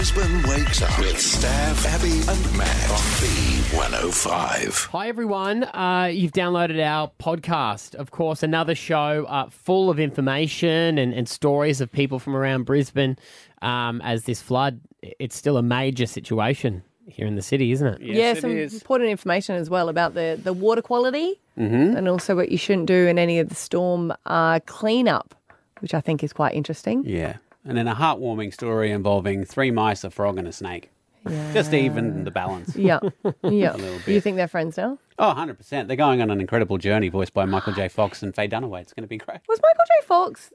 Brisbane wakes up with Stav, Abby, and Matt on B105. Hi, everyone. Uh, you've downloaded our podcast. Of course, another show uh, full of information and, and stories of people from around Brisbane. Um, as this flood, it's still a major situation here in the city, isn't it? Yes, yeah, some important information as well about the, the water quality and also what you shouldn't do in any of the storm uh, cleanup, which I think is quite interesting. Yeah. And then a heartwarming story involving three mice, a frog, and a snake. Just even the balance. Yeah, yeah. little You think they're friends now? Oh, 100%. They're going on an incredible journey voiced by Michael J. Fox and Faye Dunaway. It's going to be great. Was Michael J. Fox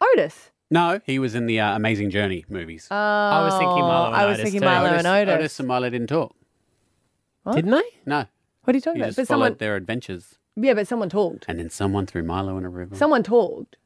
Otis? No, he was in the uh, Amazing Journey movies. Oh, I was thinking Milo and I was Otis thinking too. Milo Otis, and Otis. Otis and Milo didn't talk. Didn't they? No. What are you talking You about? just But followed someone, their adventures. yeah, but someone talked. And then someone threw Milo in a river. Someone talked.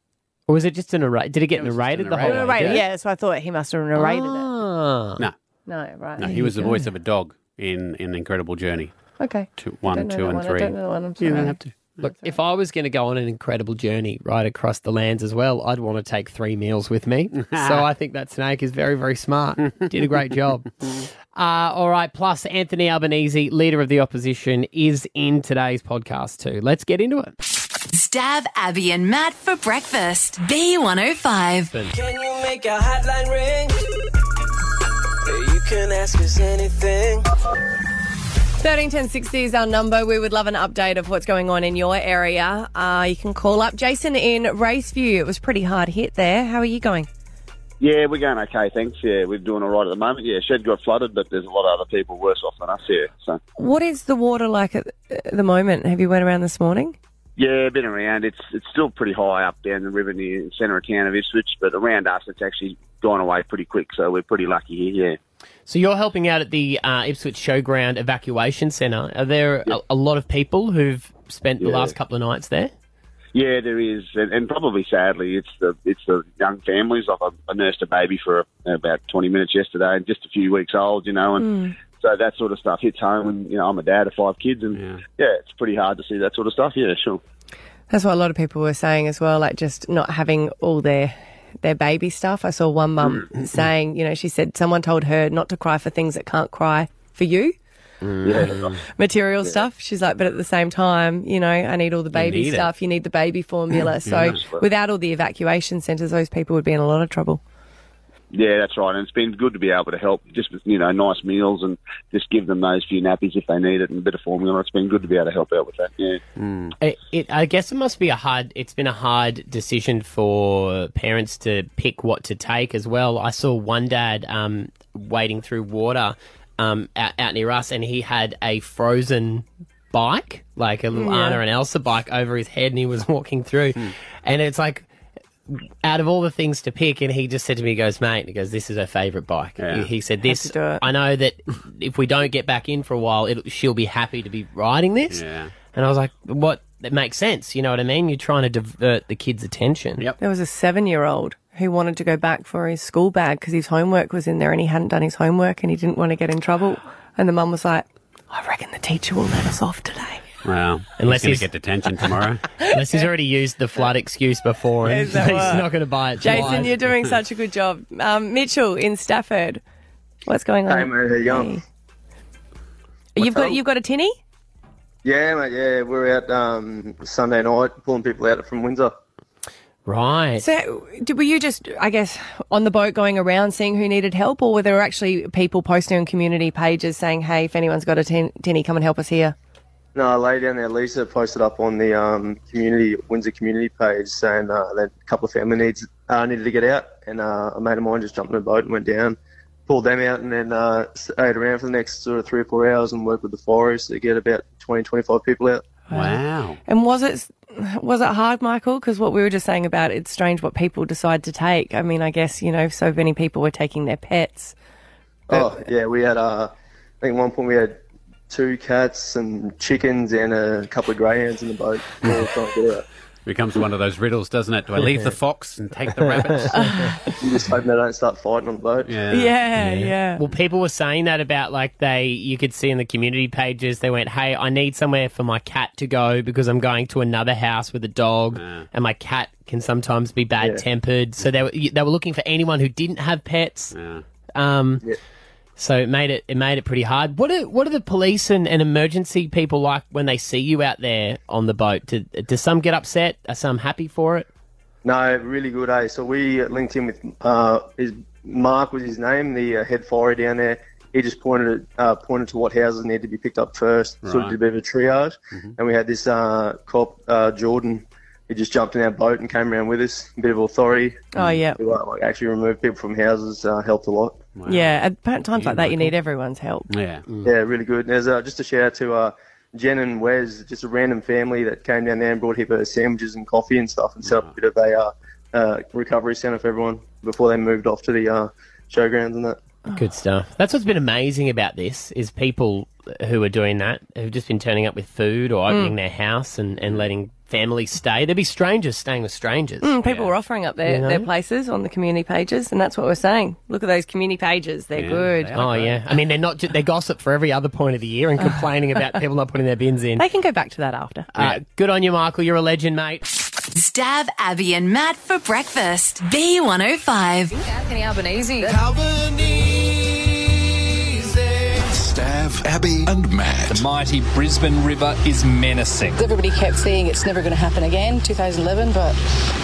Or was it just a narrate? Did it get It was just a narrated the whole narrator. way? Narrated, did it? yeah. So I thought he must have narrated it. Ah. no, No, right. no, he was the voice of a dog in an Incredible Journey. Okay. Two, I one, don't know two, that and one. three. I don't know that one. I'm You don't have to. Look, if I was going to go on an incredible journey right across the lands as well, I'd want to take three meals with me. so I think that snake is very, very smart. Did a great job. Uh, all right. Plus, Anthony Albanese, leader of the opposition, is in today's podcast too. Let's get into it. Stav Abby and Matt for breakfast. B105. Can you make a hotline ring? You can ask us anything. Thirteen ten sixty is our number. We would love an update of what's going on in your area. Uh, you can call up Jason in Raceview. It was pretty hard hit there. How are you going? Yeah, we're going okay, thanks. Yeah, we're doing all right at the moment. Yeah, shed got flooded, but there's a lot of other people worse off than us here. So, What is the water like at at the moment? Have you went around this morning? Yeah, been around. It's it's still pretty high up down the river near the centre of town of Ipswich, but around us, it's actually gone away pretty quick. So we're pretty lucky here. Yeah. So you're helping out at the uh, Ipswich Showground Evacuation Centre. Are there a, a lot of people who've spent the last couple of nights there? Yeah, there is, and, and probably sadly, it's the it's the young families. Like I, I nursed a baby for about twenty minutes yesterday, and just a few weeks old, you know, and so that sort of stuff hits home. And you know, I'm a dad of five kids, and Yeah. yeah, it's pretty hard to see that sort of stuff. Yeah, sure. That's what a lot of people were saying as well, like just not having all their their baby stuff. I saw one mum mm. Mm. saying, you know, she said someone told her not to cry for things that can't cry for you. Mm. Yeah, Material stuff. She's like, but at the same time, you know, I need all the baby need it. stuff. You need the baby formula. So without all the evacuation centres, those people would be in a lot of trouble. Yeah, that's right. And it's been good to be able to help just with, you know, nice meals and just give them those few nappies if they need it and a bit of formula. It's been good to be able to help out with that. Yeah. It, it, I guess it must be a hard. It's been a hard decision for parents to pick what to take as well. I saw one dad um, wading through water um, out, out near us, and he had a frozen bike, like a little Anna and Elsa bike, over his head, and he was walking through, and it's like. Out of all the things to pick, and he just said to me, he "Goes, mate." He goes, "This is her favourite bike." Yeah. He, he said, "This. to do it. I know that if we don't get back in for a while, it, she'll be happy to be riding this." Yeah. And I was like, what? That makes sense. You know what I mean? You're trying to divert the kid's attention. Yep. There was a seven year old who wanted to go back for his school bag because his homework was in there and he hadn't done his homework and he didn't want to get in trouble. And the mum was like, I reckon the teacher will let us off today. Well, Unless unless he's he's- going to get detention tomorrow. Unless he's already used the flood excuse before and Is he's what? not going to buy it Jason, twice. you're doing such a good job. Um, Mitchell in Stafford, what's going on? Hey, mate, how you going? You've got you've got a tinny. Yeah, mate, yeah, we're out um, Sunday night pulling people out from Windsor. Right. So, were you just, I guess, on the boat going around seeing who needed help, or were there actually people posting on community pages saying, "Hey, if anyone's got a tin- tinny, come and help us here"? No, a lady down there, Lisa, posted up on the um, community Windsor community page saying uh, that a couple of family needs uh, needed to get out, and uh, a mate of mine just jumped in a boat and went down, pulled them out, and then uh, stayed around for the next sort of three or four hours and worked with the forest to get about 20, 25 people out. wow. And was it was it hard, Michael? Because what we were just saying about it's strange what people decide to take. I mean, I guess you know, so many people were taking their pets. Oh, yeah, we had, uh, I think at one point we had two cats and chickens and a couple of greyhounds in the boat. We were to. Becomes one of those riddles, doesn't it? Do I leave the fox and take the rabbit? You just hope they don't start fighting on the boat. yeah. Yeah, yeah. Well, people were saying that about like they, you could see in the community pages, they went, Hey, I need somewhere for my cat to go because I'm going to another house with a dog and my cat can sometimes be bad tempered. So they were, they were looking for anyone who didn't have pets. Yeah. Um, So it made it it made it pretty hard. What are what are the police and, and emergency people like when they see you out there on the boat? Do, do some get upset? Are some happy for it? No, really good, eh? So we linked in with uh, his Mark was his name, the uh, head fire down there. He just pointed uh, pointed to what houses need to be picked up first. Sort of did a bit of a triage, and we had this uh, cop uh, Jordan. He just jumped in our boat and came around with us. A bit of authority. Oh, yeah. We, uh, like, actually removed people from houses. Uh, helped a lot. Yeah, at times like that, you need everyone's help. Yeah. Yeah, really good. There's uh, just a shout out to uh, Jen and Wes, just a random family that came down there and brought a heap of sandwiches and coffee and stuff, and set up a bit of a uh, uh, recovery centre for everyone before they moved off to the uh, showgrounds and that. Good stuff. That's what's been amazing about this is people who are doing that who've just been turning up with food or opening Mm. their house and, and letting families stay. There'd be strangers staying with strangers. Mm, people were offering up their, You know? their places on the community pages, and that's what we're saying. Look at those community pages; they're good. Oh yeah, I mean they're not ju- they gossip for every other point of the year and complaining about people not putting their bins in. They can go back to that after. Uh, good on you, Michael. You're a legend, mate. Stav Abby and Matt for breakfast. B105. Anthony Albanese. Stav, Abby, and Matt. The mighty Brisbane River is menacing. Everybody kept saying it's never going to happen again, 2011, but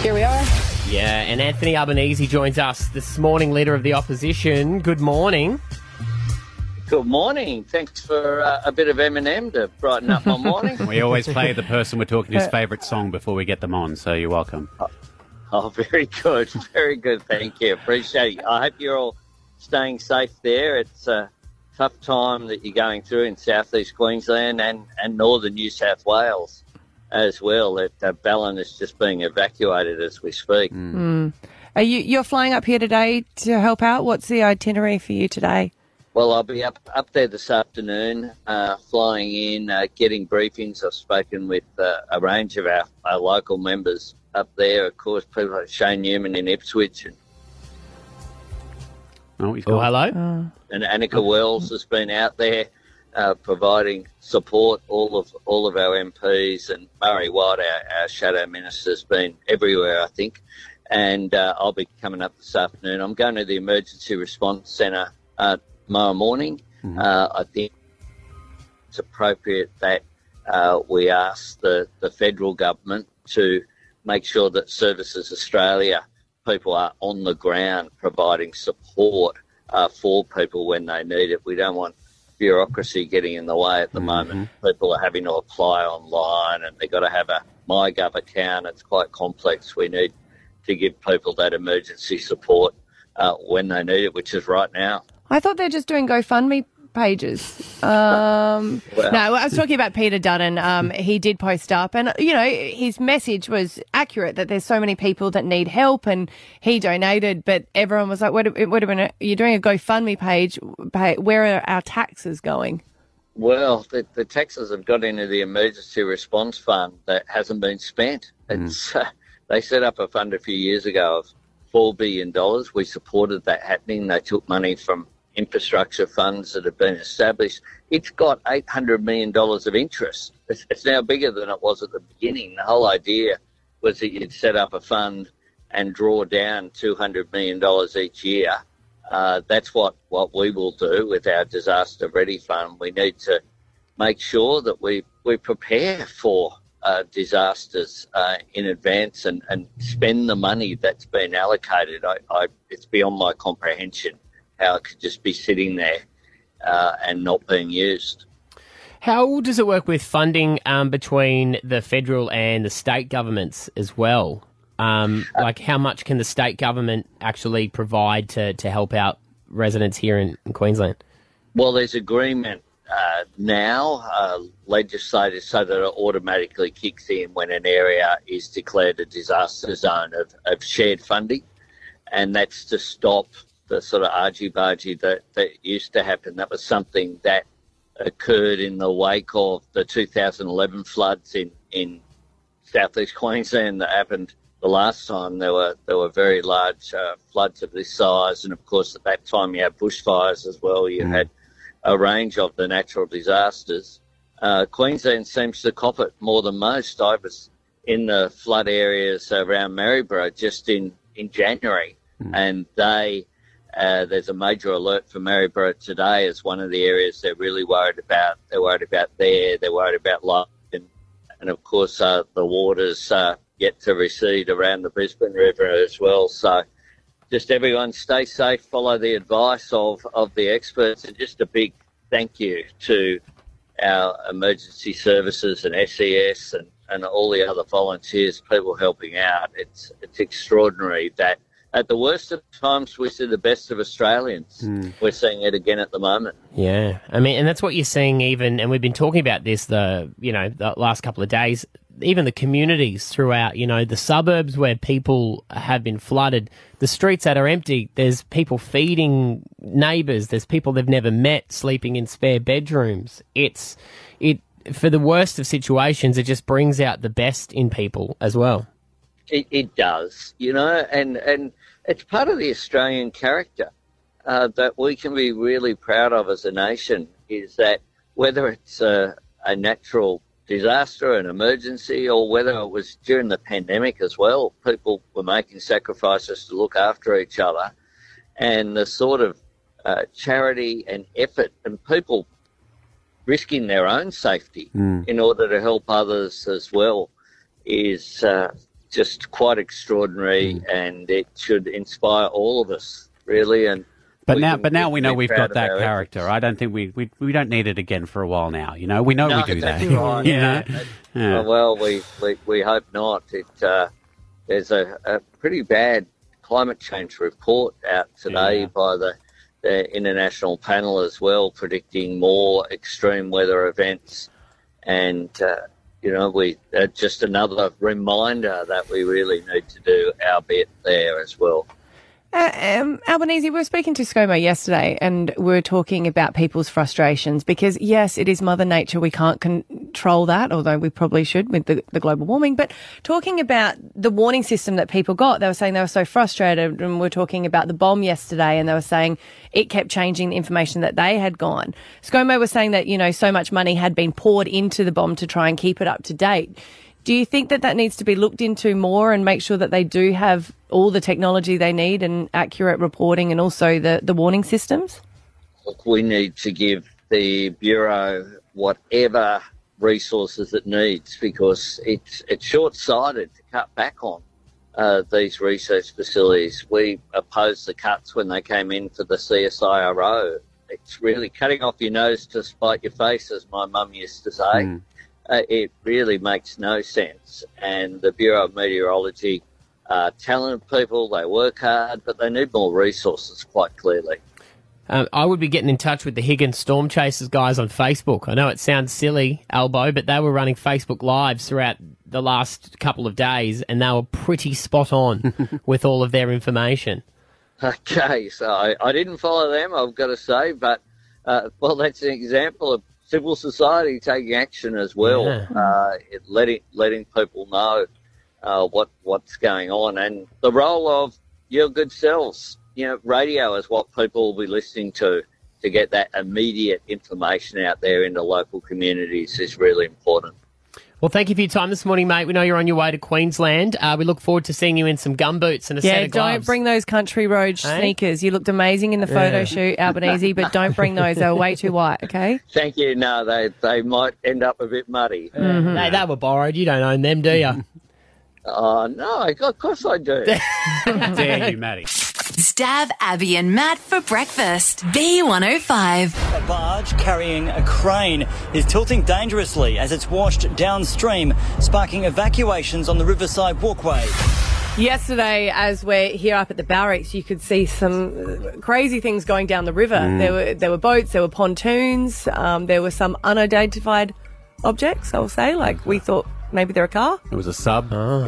here we are. Yeah, and Anthony Albanese joins us this morning, leader of the opposition. Good morning. Good morning. Thanks for uh, a bit of Eminem to brighten up my morning. We always play the person we're talking to's favourite song before we get them on, so you're welcome. Oh, very good. Very good. Thank you. Appreciate it. I hope you're all staying safe there. It's a tough time that you're going through in southeast Queensland and, and northern New South Wales as well. That uh, Ballina is just being evacuated as we speak. Mm. Are you you're flying up here today to help out? What's the itinerary for you today? Well, I'll be up up there this afternoon, uh, flying in, uh, getting briefings. I've spoken with uh, a range of our, our local members up there. Of course, people like Shayne Neumann in Ipswich and, Oh, he's Oh, hello. and Anika Wells has been out there uh, providing support. All of all of our MPs and Murray Watt, our, our shadow minister, has been everywhere. I think, and uh, I'll be coming up this afternoon. I'm going to the emergency response centre uh, tomorrow morning. Uh, I think it's appropriate that uh, we ask the, the federal government to make sure that Services Australia people are on the ground providing support uh, for people when they need it. We don't want bureaucracy getting in the way at the moment. People are having to apply online and they've got to have a MyGov account. It's quite complex. We need to give people that emergency support uh, when they need it, which is right now. I thought they're just doing GoFundMe pages. Um, Well- no, I was talking about Peter Dutton. Um, he did post up, and you know his message was accurate that there's so many people that need help, and he donated. But everyone was like, "Wait, a- wait a minute, you're doing a GoFundMe page. Where are our taxes going?" Well, the, the taxes have got into the emergency response fund that hasn't been spent. It's uh, they set up a fund a few years ago of four billion dollars. We supported that happening. They took money from infrastructure funds that have been established. It's got eight hundred million dollars of interest. It's, it's now bigger than it was at the beginning. The whole idea was that you'd set up a fund and draw down two hundred million dollars each year. Uh, that's what, what we will do with our disaster ready fund. We need to make sure that we, we prepare for uh, disasters uh, in advance and, and spend the money that's been allocated. I, I, it's beyond my comprehension how it could just be sitting there uh, and not being used. How does it work with funding um, between the federal and the state governments as well? Um, like, how much can the state government actually provide to, to help out residents here in, in Queensland? Well, there's agreement uh, now, uh, legislated so that it automatically kicks in when an area is declared a disaster zone of, of shared funding. And that's to stop the sort of argy-bargy that, that used to happen. That was something that occurred in the wake of the 2011 floods in, in southeast Queensland that happened the last time. There were there were very large uh, floods of this size, and of course at that time you had bushfires as well. You had a range of the natural disasters. Uh, Queensland seems to cop it more than most. I was in the flood areas around Maryborough just in in January, and they Uh, there's a major alert for Maryborough today as one of the areas they're really worried about. They're worried about there. They're worried about London, and of course uh, the waters uh, yet to recede around the Brisbane River as well. So just everyone stay safe, follow the advice of, of the experts, and just a big thank you to our emergency services and SES and, and all the other volunteers, people helping out. It's it's extraordinary that at the worst of times we see the best of Australians. Hmm. We're seeing it again at the moment. Yeah, I mean, and that's what you're seeing. Even, and we've been talking about this the you know the last couple of days. Even the communities throughout, you know, the suburbs where people have been flooded, the streets that are empty. There's people feeding neighbours. There's people they've never met sleeping in spare bedrooms. It's it for the worst of situations. It just brings out the best in people as well. It, it does, you know, and, and it's part of the Australian character uh, that we can be really proud of as a nation is that whether it's a, a natural disaster, an emergency, or whether it was during the pandemic as well, people were making sacrifices to look after each other. And the sort of uh, charity and effort and people risking their own safety Mm. in order to help others as well is uh, just quite extraordinary and it should inspire all of us really and But now, can but now we know we've got that character. I don't think we, we we don't need it again for a while now. You know, we know No, we do that. right. you know, Yeah. well, we, we, we hope not. It uh, there's a, a pretty bad climate change report out today Yeah. by the, the international panel as well, predicting more extreme weather events, and uh, you know we uh, just another reminder that we really need to do our bit there as well. Uh, um, Albanese, we were speaking to ScoMo yesterday and we were talking about people's frustrations because, yes, it is Mother Nature. We can't control that, although we probably should with the, the global warming. But talking about the warning system that people got, they were saying they were so frustrated. And we are talking about the BOM yesterday and they were saying it kept changing the information that they had gone. ScoMo was saying that, you know, so much money had been poured into the BOM to try and keep it up to date. Do you think that that needs to be looked into more and make sure that they do have all the technology they need and accurate reporting and also the, the warning systems? Look, we need to give the Bureau whatever resources it needs because it's, it's short sighted to cut back on uh, these research facilities. We opposed the cuts when they came in for the CSIRO. It's really cutting off your nose to spite your face, as my mum used to say. Uh, it really makes no sense. And the Bureau of Meteorology are talented people, they work hard, but they need more resources, quite clearly. Um, I would be getting in touch with the Higgins Storm Chasers guys on Facebook. I know it sounds silly, Albo, but they were running Facebook Lives throughout the last couple of days, and they were pretty spot on with all of their information. Okay, so I, I didn't follow them, I've got to say, but uh, well, that's an example of civil society taking action as well, Yeah. uh, it letting letting people know uh, what what's going on, and the role of your good selves. You know, radio is what people will be listening to to get that immediate information out there into local communities is really important. Well, thank you for your time this morning, mate. We know you're on your way to Queensland. Uh, we look forward to seeing you in some gum boots and a set of gloves. don't bring those country road Eh? sneakers. You looked amazing in the photo Yeah. shoot, Albanese, but don't bring those. They were way too white, okay? Thank you. No, they they might end up a bit muddy. Mm-hmm. Hey, they were borrowed. You don't own them, do you? Oh no, of course I do. Dare you, Maddie? Stav Abby and Matt for breakfast. B105. A barge carrying a crane is tilting dangerously as it's washed downstream, sparking evacuations on the riverside walkway. Yesterday, as we're here up at the barracks, you could see some uh, crazy things going down the river. Mm. There were there were boats, there were pontoons, um, there were some unidentified objects. I'll say, like we thought maybe they're a car. It was a sub. Oh.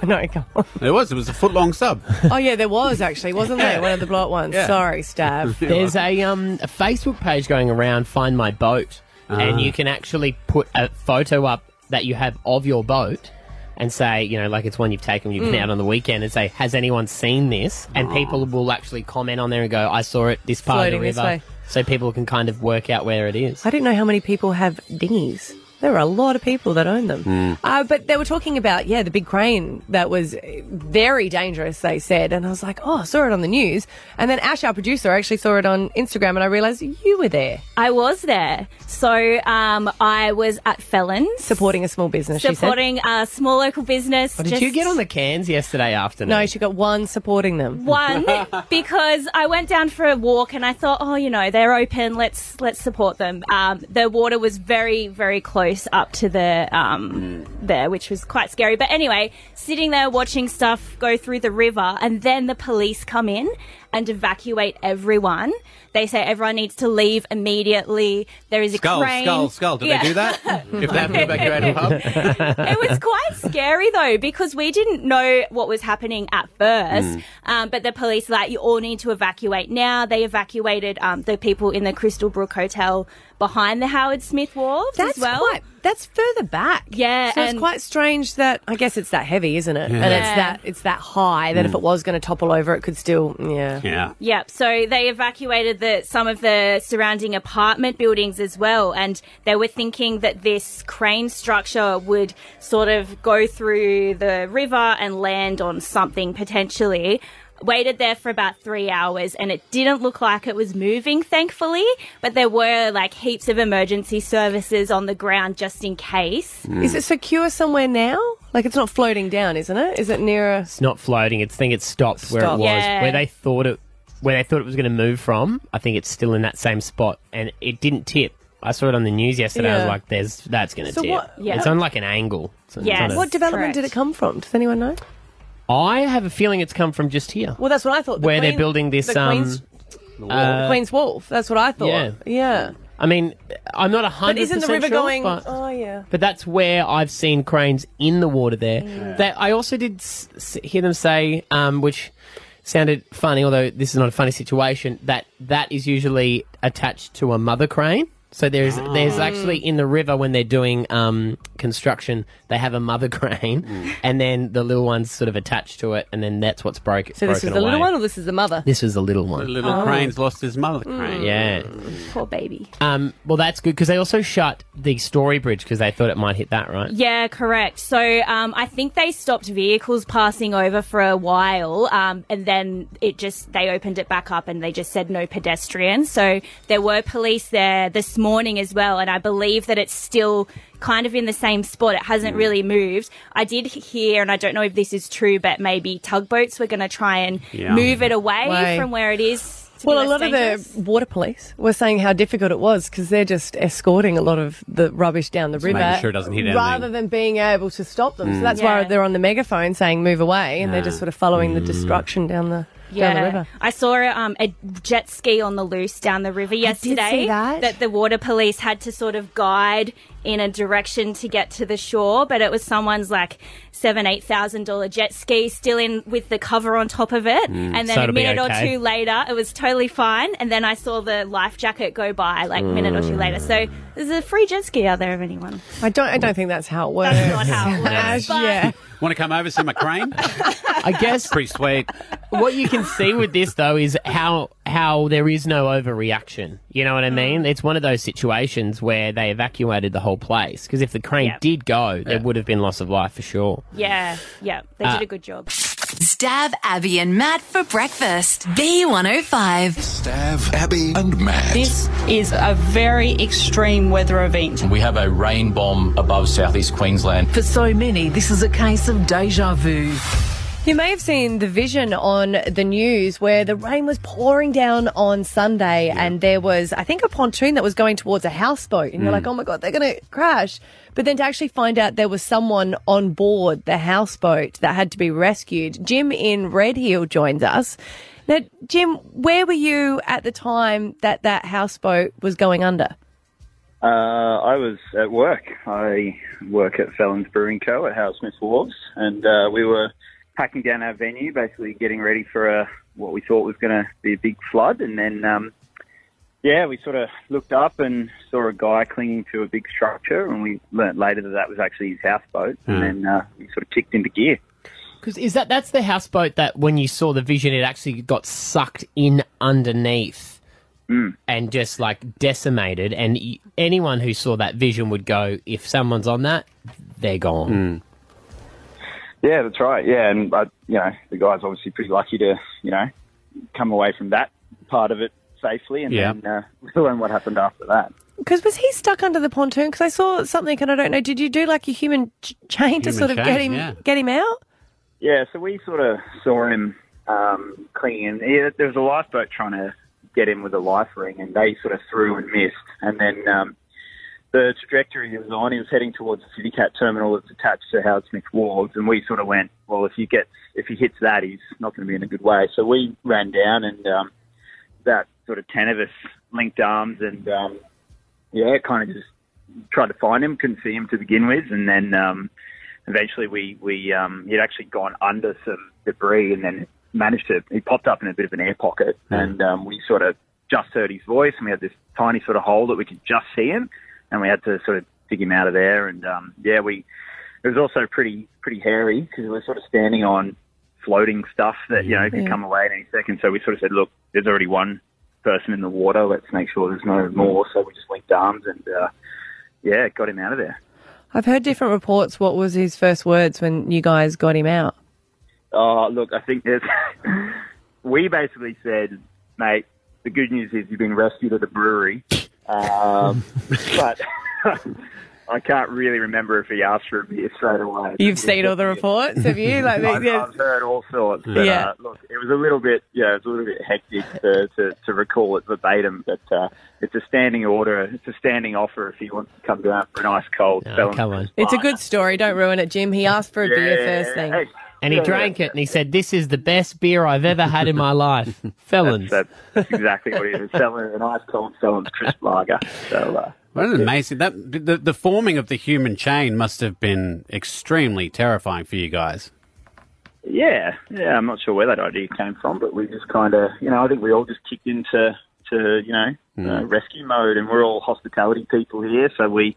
no, come on. It was. It was a foot long sub. Oh yeah, there was actually, wasn't there? One of the block ones. Yeah. Sorry, Stav. There's a um a Facebook page going around, Find My Boat, and Ah. you can actually put a photo up that you have of your boat. And say, you know, like it's one you've taken you've been Mm. out on the weekend, and say, has anyone seen this? And people will actually comment on there and go, I saw it this part Floating of the river, so people can kind of work out where it is. I don't know how many people have dinghies. There are a lot of people that own them. Hmm. Uh, but they were talking about, yeah, the big crane that was very dangerous, they said. And I was like, oh, I saw it on the news. And then Ash, our producer, actually saw it on Instagram and I realised you were there. I was there. So um, I was at Felons. Supporting a small business, she said. Supporting a small local business. Oh, did just- you get on the cans yesterday afternoon? No, she got one supporting them. One because I went down for a walk and I thought, oh, you know, they're open. Let's let's support them. Um, the water was very very close up to the um, there, which was quite scary. But anyway, sitting there watching stuff go through the river, and then the police come in and evacuate everyone. They say everyone needs to leave immediately. There is a Skull, crane. skull, skull. Do Yeah. they do that? if they have to evacuate a pub? it was quite scary though because we didn't know what was happening at first. Mm. Um, but the police were like, you all need to evacuate now. They evacuated um, the people in the Crystalbrook Hotel behind the Howard Smith Wharves That's as well. quite, that's further back. Yeah, So and it's quite strange that, I guess it's that heavy, isn't it? Yeah. And it's that, it's that high that if Mm. it was going to topple over, it could still, yeah. Yeah. Yep. So they evacuated the some of the surrounding apartment buildings as well, and they were thinking that this crane structure would sort of go through the river and land on something potentially. Waited there for about three hours and it didn't look like it was moving, thankfully, but there were like heaps of emergency services on the ground just in case. Hmm. Is it secure somewhere now? Like it's not floating down, isn't it? Is it near a. It's not floating. It's I think it's stopped where it was, Yeah. where they thought it, where they thought it was going to move from. I think it's still in that same spot, and it didn't tip. I saw it on the news yesterday. I was like, "There's that's going to So tip." what- yeah. It's on like an angle. So it's on a- What development did it come from? Does anyone know? I have a feeling it's come from just here, Well, that's what I thought. The where they're building this. the um, Queen's, uh, Queen's Wharf. That's what I thought. yeah. Yeah. I mean, I'm not a But hundred. isn't the river sure, going. But, Oh, yeah. but that's where I've seen cranes in the water there. That I also did s- s- hear them say, um, which sounded funny, although this is not a funny situation. That that is usually attached to a mother crane. So there's there's actually in the river when they're doing um, construction, they have a mother crane, and then the little one's sort of attached to it, and then that's what's broken. So this is the little one or this is the mother? This is the little one. The little Oh. crane's lost his mother crane. Yeah. Poor baby. Um, well, that's good because they also shut the Story Bridge because they thought it might hit that, right? Yeah, correct. So um, I think they stopped vehicles passing over for a while, um, and then it just they opened it back up and they just said no pedestrians. So there were police there this morning as well, and I believe that it's still kind of in the same spot. It hasn't Mm. really moved. I did hear, and I don't know if this is true, but maybe tugboats were going to try and Yeah. move it away Way. from where it is. Well, a lot dangerous. of the water police were saying how difficult it was because they're just escorting a lot of the rubbish down the Just river, sure it doesn't hit anything. rather than being able to stop them. Mm. So that's why they're on the megaphone saying "move away," and they're just sort of following the Mm. destruction down the Yeah, down the river. I saw um, a jet ski on the loose down the river yesterday. see that. the water police had to sort of guide in a direction to get to the shore, but it was someone's like seven, eight thousand dollar jet ski still in with the cover on top of it, Mm, and so then a minute okay. or two later, it was totally fine. And then I saw the life jacket go by like a minute or two later. So there's a free jet ski out there if anyone. I don't. I don't think that's how it works. That's not how it works. But- yeah. Want to come over see my crane? I guess pretty sweet. what you can see with this though is how how there is no overreaction. You know what I mean? It's one of those situations where they evacuated the whole place because if the crane Yep. did go, there would have been loss of life for sure. Yeah, yeah, they Uh, did a good job. Stav Abby and Matt for breakfast. B105. Stav, Abby, and Matt. This is a very extreme weather event. We have a rain bomb above southeast Queensland. For so many, this is a case of deja vu. You may have seen the vision on the news where the rain was pouring down on Sunday and there was, I think, a pontoon that was going towards a houseboat. And you're Mm. like, oh my God, they're going to crash. But then to actually find out there was someone on board the houseboat that had to be rescued. Jim in Red Hill joins us. Now, Jim, where were you at the time that that houseboat was going under? Uh, I was at work. I work at Felons Brewing Co. at Howard Smith Wharves, and uh, we were packing down our venue, basically getting ready for a, what we thought was going to be a big flood. And then, um, yeah, we sort of looked up and saw a guy clinging to a big structure, and we learnt later that that was actually his houseboat. Hmm. And then uh, we sort of kicked into gear. Because is that that's the houseboat that when you saw the vision, it actually got sucked in underneath and just like decimated. And y- anyone who saw that vision would go, if someone's on that, they're gone. Yeah, that's right. Yeah, and uh, you know the guy's obviously pretty lucky to you know come away from that part of it safely, and Yeah. then uh, we'll learn what happened after that. Because was he stuck under the pontoon? Because I saw something and I don't know. Did you do like a human ch- chain to Human sort of get him yeah. get him out? Yeah, so we sort of saw him um, clinging in. Yeah, there was a lifeboat trying to get him with a life ring, and they sort of threw and missed. And then um, the trajectory he was on, he was heading towards the CityCat terminal that's attached to Howard Smith Wharves, and we sort of went, well, if he gets, if he hits that, he's not going to be in a good way. So we ran down, and um, about sort of ten of us linked arms, and um, yeah, kind of just tried to find him. Couldn't see him to begin with, and then um, eventually we we um, he'd actually gone under some debris, and then managed to. He popped up in a bit of an air pocket, and um, we sort of just heard his voice, and we had this tiny sort of hole that we could just see him, and we had to sort of dig him out of there. And um, yeah, we it was also pretty pretty hairy because we were sort of standing on floating stuff that you know could Yeah. come away at any second. So we sort of said, look, there's already one person in the water. Let's make sure there's no more. So we just linked arms and uh, yeah, got him out of there. I've heard different reports. What was his first words when you guys got him out? Oh, look, I think there's. we basically said, mate, the good news is you've been rescued at a brewery. Um, but I can't really remember if he asked for a beer straight away. You've seen all the reports, have you? Like, I've, yeah. I've heard all sorts. But, Yeah. uh, look, it was a little bit, yeah, it was a little bit hectic to, to, to recall it verbatim, but uh, it's a standing order. It's a standing offer if he wants to come down for an ice cold. spell come on. It's a good story. Don't ruin it, Jim. He asked for a beer first thing. And he Yeah, drank it and he said, This is the best beer I've ever had in my life. Felons. That's exactly what he was selling, an ice cold Felons crisp lager. So, uh, What an amazing that the, the forming of the human chain must have been extremely terrifying for you guys. Yeah, yeah, I'm not sure where that idea came from, but we just kind of, you know, I think we all just kicked into, to you know, uh, rescue mode, and we're all hospitality people here, so we,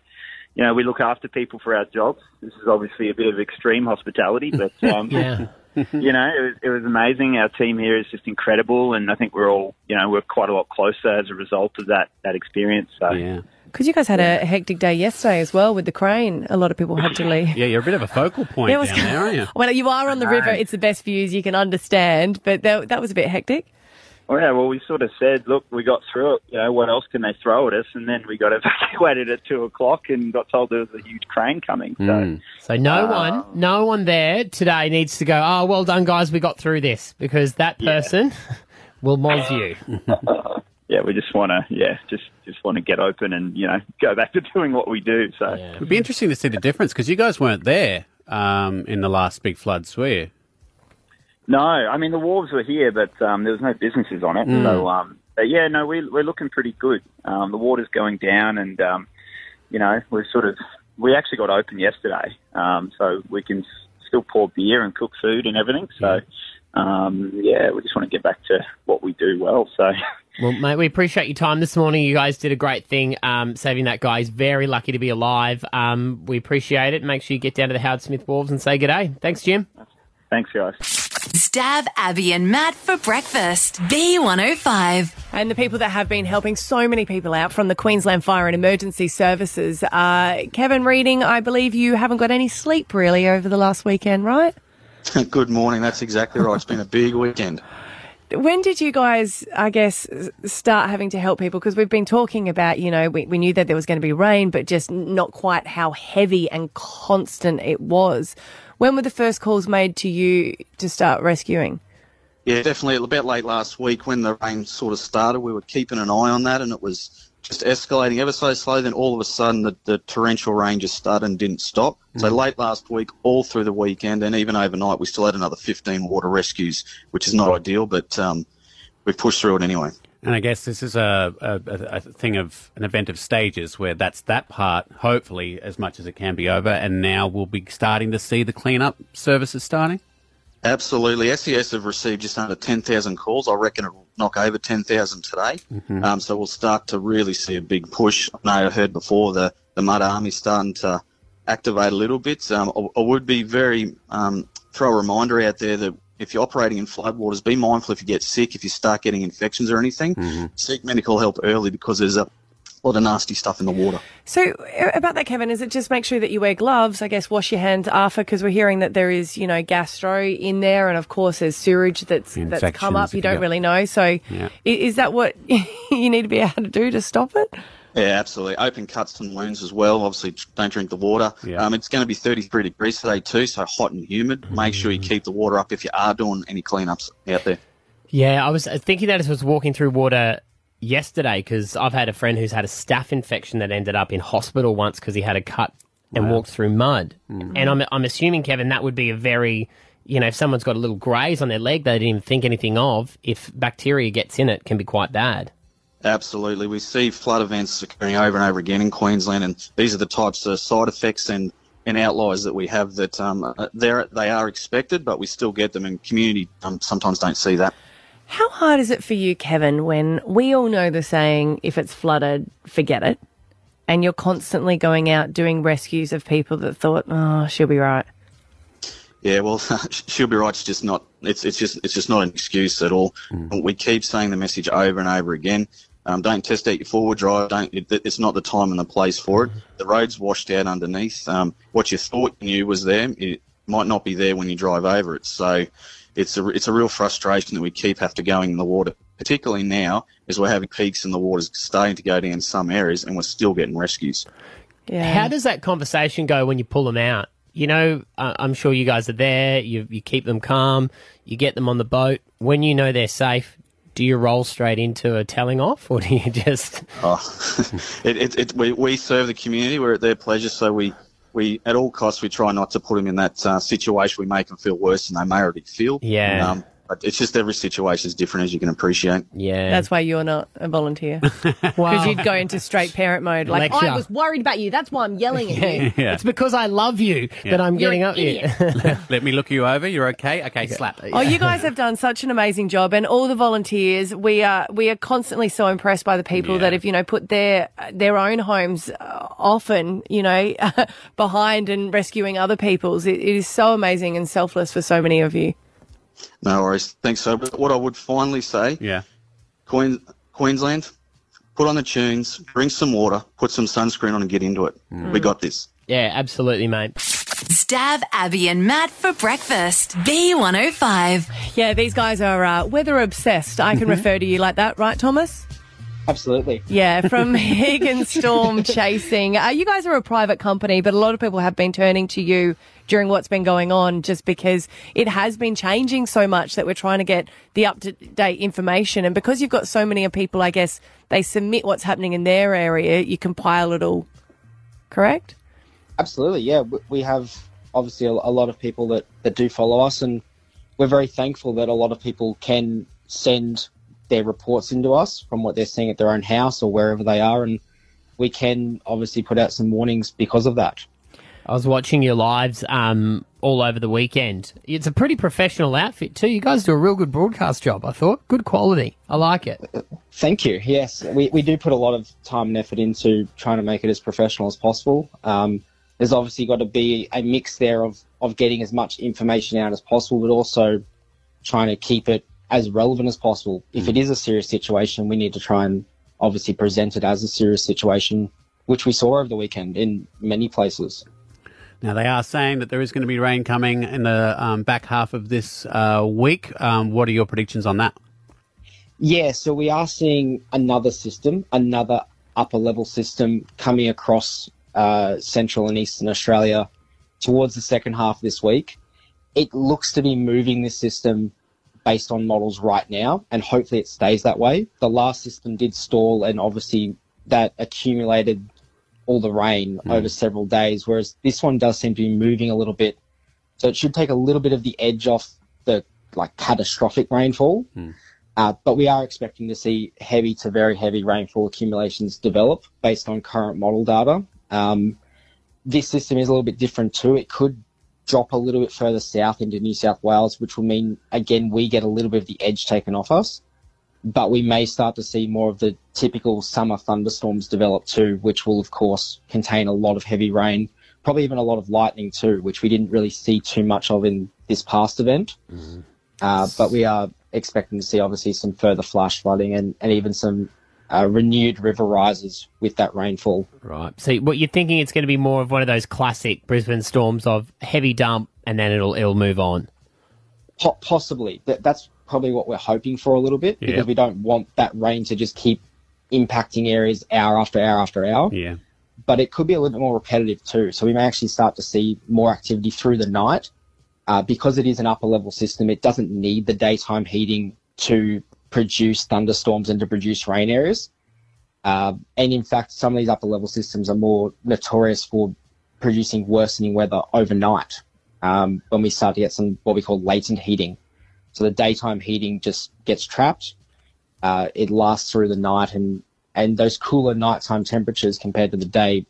you know, we look after people for our jobs. This is obviously a bit of extreme hospitality, but um, Yeah. you know, it was, it was amazing. Our team here is just incredible, and I think we're all, you know, we're quite a lot closer as a result of that that experience. So yeah. Because you guys had a hectic day yesterday as well with the crane. A lot of people had to leave. Yeah, you're a bit of a focal point It was- down there, aren't you? Well, you are on the river. It's the best views you can understand, but that, that was a bit hectic. Well, yeah, well, we sort of said, look, we got through it. You know, what else can they throw at us? And then we got evacuated at two o'clock and got told there was a huge crane coming. So, So no Uh, one, no one there today needs to go. Oh, well done, guys. We got through this because that person will moz you. yeah, we just want to, yeah, just just want to get open and you know go back to doing what we do. So, It'd be interesting to see the difference because you guys weren't there um, in the last big floods, were you? No, I mean the wharves were here, but um, there was no businesses on it. Mm. So, um, but yeah, no, we, we're looking pretty good. Um, the water's going down, and um, you know, we're sort of we actually got open yesterday, um, so we can still pour beer and cook food and everything. So, um, yeah, we just want to get back to what we do well. So. Well, mate, we appreciate your time this morning. You guys did a great thing um, saving that guy. He's very lucky to be alive. Um, we appreciate it. Make sure you get down to the Howard Smith Wharves and say good day. Thanks, Jim. Thanks, guys. Stav Abby and Matt for breakfast. B105. And the people that have been helping so many people out from the Queensland Fire and Emergency Services. Uh, Kevin Reading, I believe you haven't got any sleep really over the last weekend, right? Good morning. That's exactly right. It's been a big weekend. When did you guys, I guess, start having to help people? Because we've been talking about, you know, we, we knew that there was going to be rain, but just not quite how heavy and constant it was. When were the first calls made to you to start rescuing? Yeah, definitely. About late last week when the rain sort of started, we were keeping an eye on that and it was just escalating ever so slow. Then all of a sudden, the, the torrential rain just started and didn't stop. So late last week, all through the weekend, and even overnight, we still had another 15 water rescues, which is not ideal, but um, we've pushed through it anyway. And I guess this is a, a, a a thing of an event of stages where that's that part, hopefully, as much as it can be over. And now we'll be starting to see the cleanup services starting. Absolutely. SES have received just under 10,000 calls. I reckon it'll knock over 10,000 today. Mhm. Um, so we'll start to really see a big push. I know I heard before the, the Mud Army starting to activate a little bit. Um, I, I would be very, um, throw a reminder out there that if you're operating in floodwaters, be mindful if you get sick, if you start getting infections or anything, seek medical help early because there's a lot of nasty stuff in the water. So uh, about that, Kevin, is it just make sure that you wear gloves? I guess wash your hands after because we're hearing that there is, you know, gastro in there, and of course there's sewage that's that's come up. You you don't got- really know. So Yeah. is that what you need to be able to do to stop it? Yeah, absolutely. Open cuts and wounds as well. Obviously, don't drink the water. Um, it's going to be 33 degrees today too, so hot and humid. Make sure you keep the water up if you are doing any cleanups out there. Yeah, I was uh, thinking that as I was walking through water yesterday because I've had a friend who's had a staph infection that ended up in hospital once because he had a cut and Wow. walked through mud. And I'm, I'm assuming, Kevin, that would be a very, you know, if someone's got a little graze on their leg they didn't even think anything of, if bacteria gets in it, can be quite bad. Absolutely. We see flood events occurring over and over again in Queensland, and these are the types of side effects and, and outliers that we have that um, uh, they're, they are expected, but we still get them, and community um, sometimes don't see that. How hard is it for you, Kevin, when we all know the saying, if it's flooded, forget it, and you're constantly going out doing rescues of people that thought, oh, she'll be right? Yeah, well, she'll be right. It's just not. It's it's just it's just not an excuse at all. We keep saying the message over and over again. Um, don't test out your four-wheel drive. Don't. It, it's not the time and the place for it. The road's washed out underneath. Um, what you thought you knew was there, it might not be there when you drive over it. So, it's a it's a real frustration that we keep have to going in the water, particularly now as we're having peaks in the waters starting to go down some areas, and we're still getting rescues. Yeah. How does that conversation go when you pull them out? You know, I'm sure you guys are there. You you keep them calm. You get them on the boat. When you know they're safe, do you roll straight into a telling off, or do you just? Oh, it, it, it, we, we serve the community. We're at their pleasure, so we, we at all costs we try not to put them in that uh, situation. We make them feel worse than they may already feel. Yeah. Um, but it's just every situation is different, as you can appreciate. Yeah. That's why you're not a volunteer. Because you'd go into straight parent mode. Like, Lecture. I was worried about you. That's why I'm yelling at you. Yeah. It's because I love you Yeah. that I'm You're getting an up here. Let me look you over. You're okay? Okay, slap. Oh, you guys have done such an amazing job, and all the volunteers. We are we are constantly so impressed by the people that have you know put their their own homes uh, often you know behind and rescuing other people's. It, it is so amazing and selfless for so many of you. No worries. Thanks, so. But what I would finally say, yeah, Queen, Queensland, put on the tunes, drink some water, put some sunscreen on, and get into it. Mm. We got this. Yeah, absolutely, mate. Stav Abby and Matt for breakfast. B105. Yeah, these guys are uh, weather obsessed. I can refer to you like that, right, Thomas? Absolutely. Yeah, from Higgins Storm Chasing. Uh, you guys are a private company, but a lot of people have been turning to you during what's been going on just because it has been changing so much that we're trying to get the up to date information. And because you've got so many people, I guess they submit what's happening in their area, you compile it all. Correct? Absolutely, yeah. We- have obviously a lot of people that, that do follow us, and we're very thankful that a lot of people can send their reports into us from what they're seeing at their own house or wherever they are, and we can obviously put out some warnings because of that. I was watching your lives um, all over the weekend. It's a pretty professional outfit too. You guys do a real good broadcast job. I thought good quality. I like it. Thank you. Yes, we, we do put a lot of time and effort into trying to make it as professional as possible. Um, there's obviously got to be a mix there of, of getting as much information out as possible, but also trying to keep it as relevant as possible. If it is a serious situation, we need to try and obviously present it as a serious situation, which we saw over the weekend in many places. Now they are saying that there is going to be rain coming in the um, back half of this uh, week. Um, what are your predictions on that? Yeah, so we are seeing another system, another upper level system coming across uh, central and eastern Australia towards the second half this week. It looks to be moving this system based on models right now, and hopefully it stays that way. The last system did stall, and obviously that accumulated all the rain over several days, whereas this one does seem to be moving a little bit. So it should take a little bit of the edge off the like catastrophic rainfall. Uh, but we are expecting to see heavy to very heavy rainfall accumulations develop based on current model data. Um, this system is a little bit different too. It could drop a little bit further south into New South Wales, which will mean, again, we get a little bit of the edge taken off us. But we may start to see more of the typical summer thunderstorms develop too, which will, of course, contain a lot of heavy rain, probably even a lot of lightning too, which we didn't really see too much of in this past event. Uh, but we are expecting to see obviously some further flash flooding and, and even some uh, renewed river rises with that rainfall. Right. So what you're thinking it's going to be more of one of those classic Brisbane storms of heavy dump and then it'll it'll move on. Po- possibly. That, that's probably what we're hoping for a little bit Yeah. because we don't want that rain to just keep impacting areas hour after hour after hour. Yeah. But it could be a little bit more repetitive too. So we may actually start to see more activity through the night. Uh, because it is an upper level system, it doesn't need the daytime heating to produce thunderstorms and to produce rain areas. Uh, and in fact, some of these upper level systems are more notorious for producing worsening weather overnight um, when we start to get some what we call latent heating. So the daytime heating just gets trapped. Uh, it lasts through the night, and and those cooler nighttime temperatures compared to the day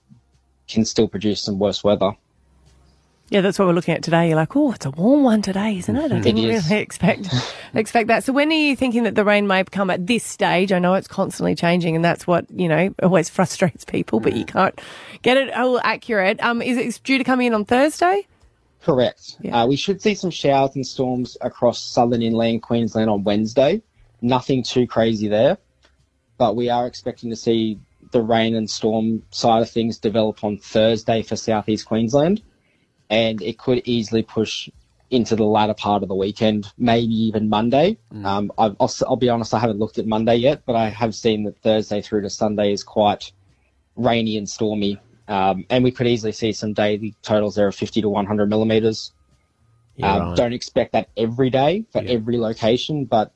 can still produce some worse weather. Yeah, that's what we're looking at today. You're like, oh, it's a warm one today, isn't it? I didn't is. really expect expect that. So when are you thinking that the rain may come at this stage? I know it's constantly changing, and that's what you know always frustrates people. But you can't get it all accurate. Um, is it due to come in on Thursday? Correct. Uh, we should see some showers and storms across southern inland Queensland on Wednesday. Nothing too crazy there, but we are expecting to see the rain and storm side of things develop on Thursday for southeast Queensland, and it could easily push into the latter part of the weekend, maybe even Monday. Um, I've, I'll, s- I'll be honest, I haven't looked at Monday yet, but I have seen that Thursday through to Sunday is quite rainy and stormy. Um, and we could easily see some daily totals there of 50 to 100 millimeters. Yeah, um, right. Don't expect that every day for every location, but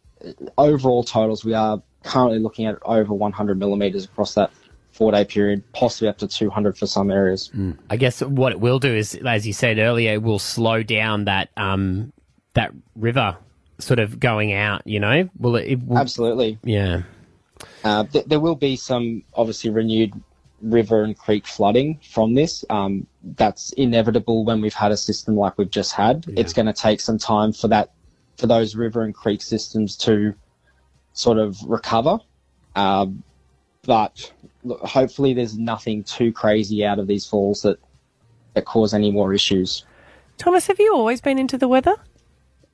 overall totals, we are currently looking at over 100 millimeters across that four day period, possibly up to 200 for some areas. I guess what it will do is, as you said earlier, it will slow down that um that river sort of going out. You know, will it? it will, Absolutely. Yeah. Uh, th- there will be some obviously renewed river and creek flooding from this. Um, that's inevitable when we've had a system like we've just had. It's going to take some time for that, for those river and creek systems to sort of recover. Um, but look, hopefully, there's nothing too crazy out of these falls that that cause any more issues. Thomas, have you always been into the weather?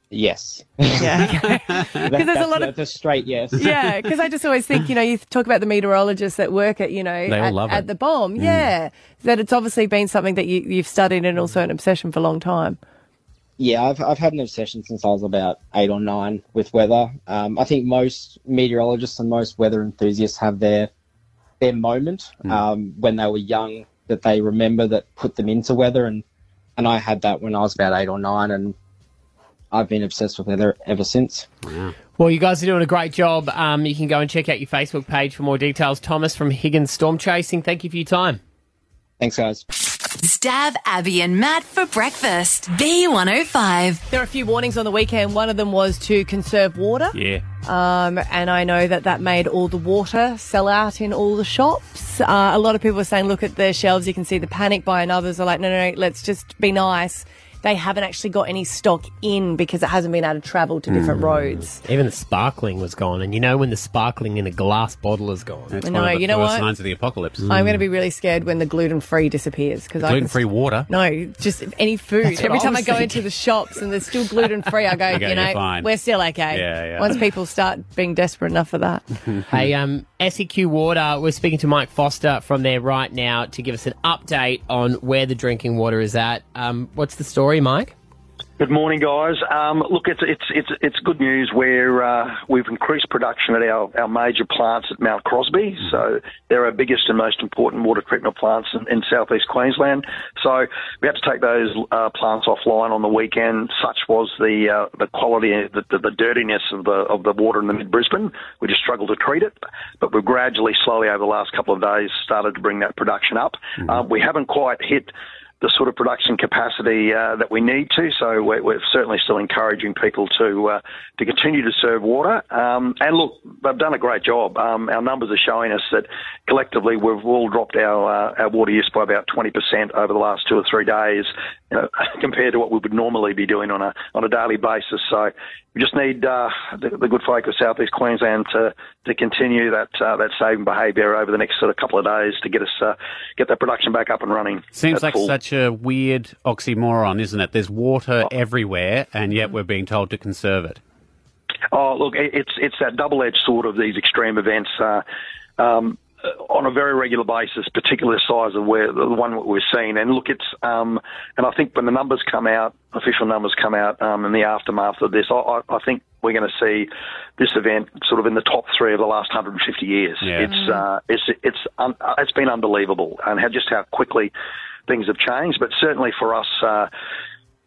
Yes. Yeah. That- there's a lot the- of- the straight yes. yeah, because I just always think, you know, you talk about the meteorologists that work at, you know, at, at the BOM. Mm. Yeah, that it's obviously been something that you, you've studied and also an obsession for a long time. Yeah, I've, I've had an obsession since I was about eight or nine with weather. Um, I think most meteorologists and most weather enthusiasts have their their moment um, when they were young that they remember that put them into weather, and and I had that when I was about eight or nine, and I've been obsessed with weather ever since. Well, you guys are doing a great job. Um, you can go and check out your Facebook page for more details. Thomas from Higgins Storm Chasing. Thank you for your time. Thanks, guys. Stav Abby and Matt for breakfast. B105. There are a few warnings on the weekend. One of them was to conserve water. Yeah. Um, and I know that that made all the water sell out in all the shops. Uh, a lot of people were saying, look at the shelves, you can see the panic buy, and others are like, no, no, no, let's just be nice. They haven't actually got any stock in because it hasn't been able to travel to different Mm. roads. Even the sparkling was gone, and you know when the sparkling in a glass bottle is gone. That's I one of the you know first what? signs of the apocalypse. I'm going to be really scared when the gluten free disappears because Gluten free water. No, just any food. That's what Every I time I was go thinking. into the shops and there's still gluten free, I go, You go, you know, "You're fine." we're still okay. Yeah, yeah. Once people start being desperate enough for that. hey, um, SEQ Water, we're speaking to Mike Foster from there right now to give us an update on where the drinking water is at. Um, what's the story, Mike? Good morning, guys. Um, look, it's it's it's it's good news. Where uh, we've increased production at our, our major plants at Mount Crosby. So they're our biggest and most important water treatment plants in, in southeast Queensland. So we had to take those uh, plants offline on the weekend. Such was the uh, the quality, the, the, the dirtiness of the of the water in the mid Brisbane. We just struggled to treat it, but we've gradually, slowly over the last couple of days, started to bring that production up. Uh, we haven't quite hit the sort of production capacity uh, that we need to. So we're, we're certainly still encouraging people to uh, to continue to serve water. Um, and look, they've done a great job. Um, our numbers are showing us that collectively we've all dropped our uh, our water use by about 20% over the last two or three days, you know, compared to what we would normally be doing on a on a daily basis. So we just need uh, the, the good folk of southeast Queensland to to continue that uh, that saving behaviour over the next sort of couple of days to get us uh, get that production back up and running. Seems like full. such a weird oxymoron, isn't it? There's water everywhere, and Mm. yet we're being told to conserve it. Oh, look, it's it's that double-edged sword of these extreme events. Uh, um, on a very regular basis, particularly the size of where the one that we're seeing. And look, it's um, and I think when the numbers come out, official numbers come out um, in the aftermath of this, I, I, I think we're going to see this event sort of in the top three of the last 150 years. Yeah. It's uh, it's it's un- uh, it's been unbelievable, and how, just how quickly things have changed. But certainly for us. Uh,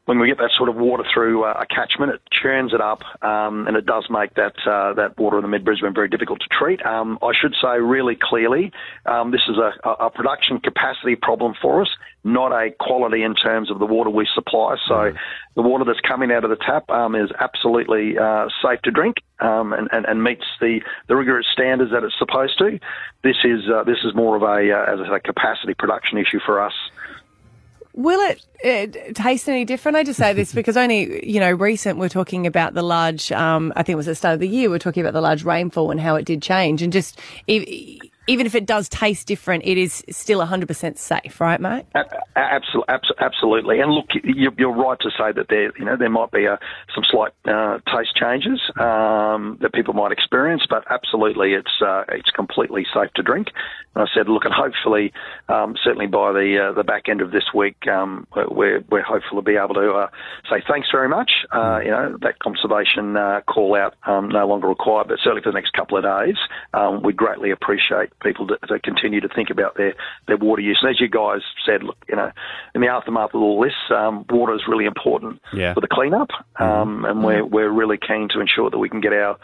when we get that sort of water through uh, a catchment, it churns it up, um, and it does make that uh, that water in the mid Brisbane very difficult to treat. Um, I should say really clearly, um, this is a, a production capacity problem for us, not a quality in terms of the water we supply. So the water that's coming out of the tap um, is absolutely uh, safe to drink um, and, and, and meets the, the rigorous standards that it's supposed to. This is uh, this is more of a uh, as I say, capacity production issue for us. Will it uh, taste any different? I just say this because only, you know, recent we're talking about the large, um, I think it was at the start of the year, we're talking about the large rainfall and how it did change. And just, even if it does taste different, it is still 100% safe, right, mate? Absolutely, absolutely. And look, you- you're right to say that there, you know, there might be a, some slight uh, taste changes um, that people might experience, but absolutely, it's uh, it's completely safe to drink. And I said, look, and hopefully, um, certainly by the uh, the back end of this week, um, we're we're hopeful to be able to uh, say thanks very much. Uh, you know, that conservation uh, call out um, no longer required, but certainly for the next couple of days, um, we greatly appreciate people to, to continue to think about their their water use. And as you guys said, look, you know, in the aftermath of all this, um, water is really important Yeah. for the cleanup, um, and we're we're really keen to ensure that we can get our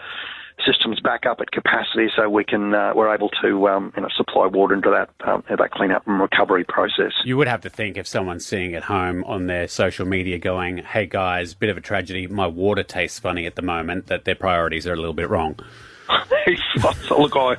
systems back up at capacity so we can uh, we're able to um, you know supply water into that um, that cleanup and recovery process. You would have to think if someone's sitting at home on their social media going, hey guys, bit of a tragedy, my water tastes funny at the moment, that their priorities are a little bit wrong. look, I